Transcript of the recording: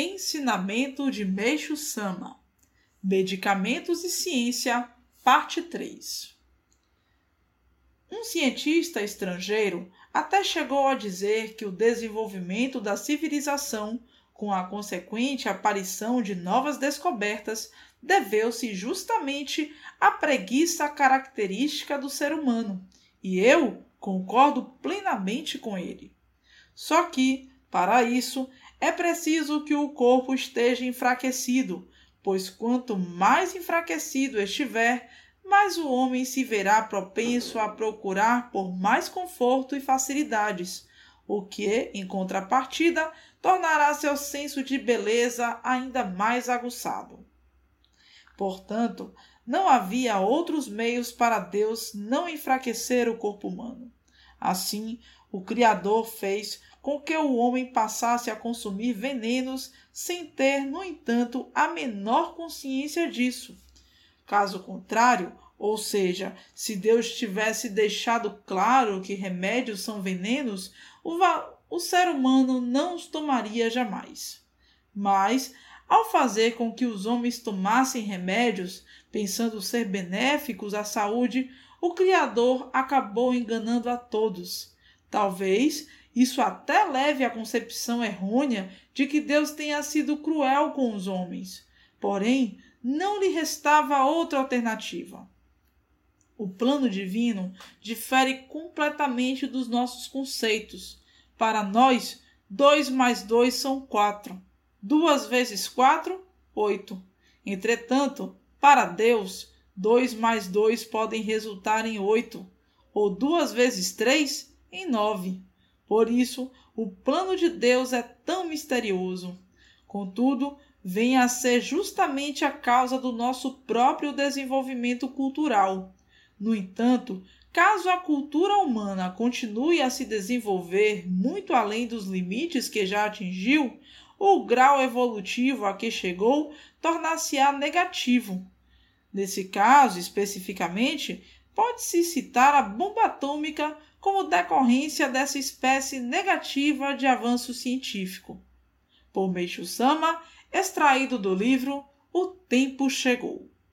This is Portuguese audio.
Ensinamento de Meixo Sama Medicamentos e Ciência, Parte 3 Um cientista estrangeiro até chegou a dizer que o desenvolvimento da civilização, com a consequente aparição de novas descobertas, deveu-se justamente à preguiça característica do ser humano, e eu concordo plenamente com ele. Só que, para isso, é preciso que o corpo esteja enfraquecido, pois quanto mais enfraquecido estiver, mais o homem se verá propenso a procurar por mais conforto e facilidades, o que, em contrapartida, tornará seu senso de beleza ainda mais aguçado. Portanto, não havia outros meios para Deus não enfraquecer o corpo humano. Assim, o Criador fez com que o homem passasse a consumir venenos sem ter, no entanto, a menor consciência disso. Caso contrário, ou seja, se Deus tivesse deixado claro que remédios são venenos, o, o ser humano não os tomaria jamais. Mas, ao fazer com que os homens tomassem remédios, pensando ser benéficos à saúde, o Criador acabou enganando a todos. Talvez isso até leve à concepção errônea de que Deus tenha sido cruel com os homens. Porém, não lhe restava outra alternativa. O plano divino difere completamente dos nossos conceitos. Para nós, dois mais dois são quatro. Duas vezes quatro, oito. Entretanto, para Deus, dois mais dois podem resultar em oito, ou duas vezes três, em nove. Por isso, o plano de Deus é tão misterioso. Contudo, vem a ser justamente a causa do nosso próprio desenvolvimento cultural. No entanto, caso a cultura humana continue a se desenvolver muito além dos limites que já atingiu, o grau evolutivo a que chegou tornar-se-á negativo. Nesse caso, especificamente, pode-se citar a bomba atômica como decorrência dessa espécie negativa de avanço científico. Por Meixo Sama, extraído do livro O Tempo Chegou.